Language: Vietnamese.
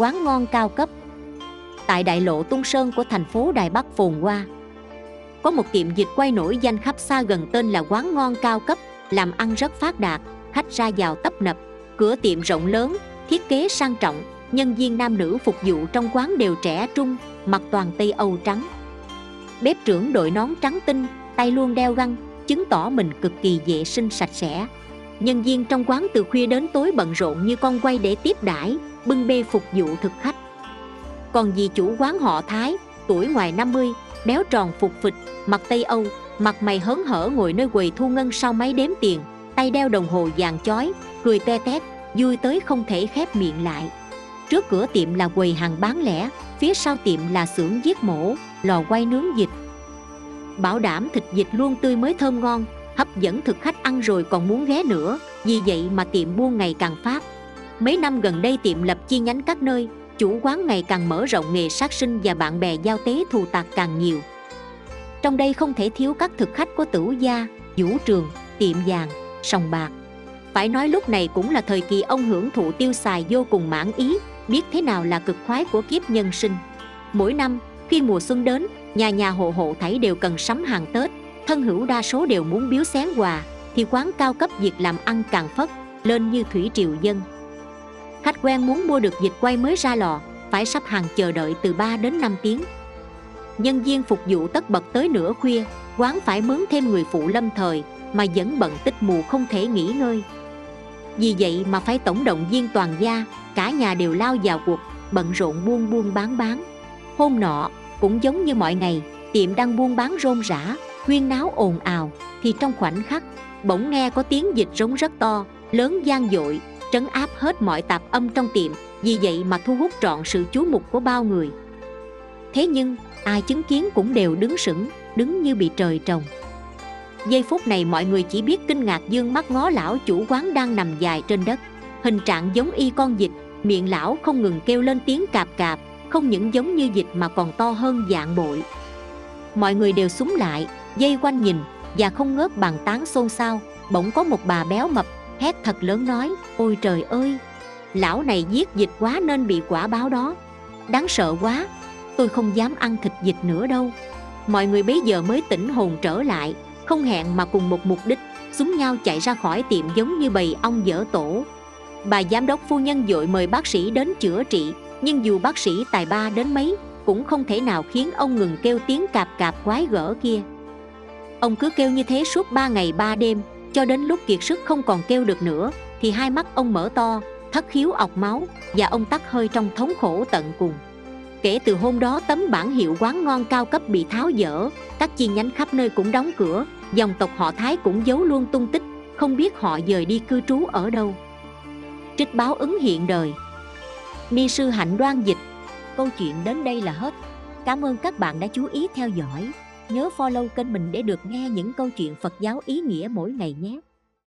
quán ngon cao cấp. Tại đại lộ tung sơn của thành phố đài bắc phồn hoa, có một tiệm dịch quay nổi danh khắp xa gần tên là quán ngon cao cấp, làm ăn rất phát đạt, khách ra vào tấp nập. Cửa tiệm rộng lớn, thiết kế sang trọng, nhân viên nam nữ phục vụ trong quán đều trẻ trung, mặc toàn tây âu trắng. Bếp trưởng đội nón trắng tinh, tay luôn đeo găng, chứng tỏ mình cực kỳ vệ sinh sạch sẽ nhân viên trong quán từ khuya đến tối bận rộn như con quay để tiếp đãi, bưng bê phục vụ thực khách. Còn vị chủ quán họ thái, tuổi ngoài 50 béo tròn phục phịch, mặt tây âu, mặt mày hớn hở ngồi nơi quầy thu ngân sau máy đếm tiền, tay đeo đồng hồ vàng chói, cười te tét, vui tới không thể khép miệng lại. Trước cửa tiệm là quầy hàng bán lẻ, phía sau tiệm là xưởng giết mổ, lò quay nướng vịt bảo đảm thịt vịt luôn tươi mới thơm ngon hấp dẫn thực khách ăn rồi còn muốn ghé nữa, vì vậy mà tiệm buôn ngày càng phát. Mấy năm gần đây tiệm lập chi nhánh các nơi, chủ quán ngày càng mở rộng nghề sát sinh và bạn bè giao tế thù tạc càng nhiều. Trong đây không thể thiếu các thực khách của tửu gia, vũ trường, tiệm vàng, sòng bạc. Phải nói lúc này cũng là thời kỳ ông hưởng thụ tiêu xài vô cùng mãn ý, biết thế nào là cực khoái của kiếp nhân sinh. Mỗi năm, khi mùa xuân đến, nhà nhà hộ hộ thảy đều cần sắm hàng tết thân hữu đa số đều muốn biếu xén quà, thì quán cao cấp việc làm ăn càng phất, lên như thủy triều dân. Khách quen muốn mua được dịch quay mới ra lò, phải sắp hàng chờ đợi từ 3 đến 5 tiếng. Nhân viên phục vụ tất bật tới nửa khuya, quán phải mướn thêm người phụ lâm thời, mà vẫn bận tích mù không thể nghỉ ngơi. Vì vậy mà phải tổng động viên toàn gia, cả nhà đều lao vào cuộc, bận rộn buôn buôn bán bán. Hôm nọ, cũng giống như mọi ngày, tiệm đang buôn bán rôm rã huyên náo ồn ào thì trong khoảnh khắc bỗng nghe có tiếng dịch rống rất to lớn gian dội trấn áp hết mọi tạp âm trong tiệm vì vậy mà thu hút trọn sự chú mục của bao người. Thế nhưng ai chứng kiến cũng đều đứng sững đứng như bị trời trồng. Giây phút này mọi người chỉ biết kinh ngạc dương mắt ngó lão chủ quán đang nằm dài trên đất. Hình trạng giống y con dịch, miệng lão không ngừng kêu lên tiếng cạp cạp không những giống như dịch mà còn to hơn dạng bội mọi người đều súng lại, dây quanh nhìn và không ngớt bàn tán xôn xao. Bỗng có một bà béo mập, hét thật lớn nói, ôi trời ơi, lão này giết dịch quá nên bị quả báo đó. Đáng sợ quá, tôi không dám ăn thịt dịch nữa đâu. Mọi người bấy giờ mới tỉnh hồn trở lại, không hẹn mà cùng một mục đích, súng nhau chạy ra khỏi tiệm giống như bầy ong dở tổ. Bà giám đốc phu nhân dội mời bác sĩ đến chữa trị, nhưng dù bác sĩ tài ba đến mấy cũng không thể nào khiến ông ngừng kêu tiếng cạp cạp quái gở kia. Ông cứ kêu như thế suốt ba ngày ba đêm, cho đến lúc kiệt sức không còn kêu được nữa, thì hai mắt ông mở to, thất khiếu ọc máu, và ông tắt hơi trong thống khổ tận cùng. Kể từ hôm đó tấm bản hiệu quán ngon cao cấp bị tháo dỡ, các chi nhánh khắp nơi cũng đóng cửa, dòng tộc họ thái cũng giấu luôn tung tích, không biết họ dời đi cư trú ở đâu. Trích báo ứng hiện đời. Ni sư hạnh đoan dịch câu chuyện đến đây là hết. Cảm ơn các bạn đã chú ý theo dõi. Nhớ follow kênh mình để được nghe những câu chuyện phật giáo ý nghĩa mỗi ngày nhé.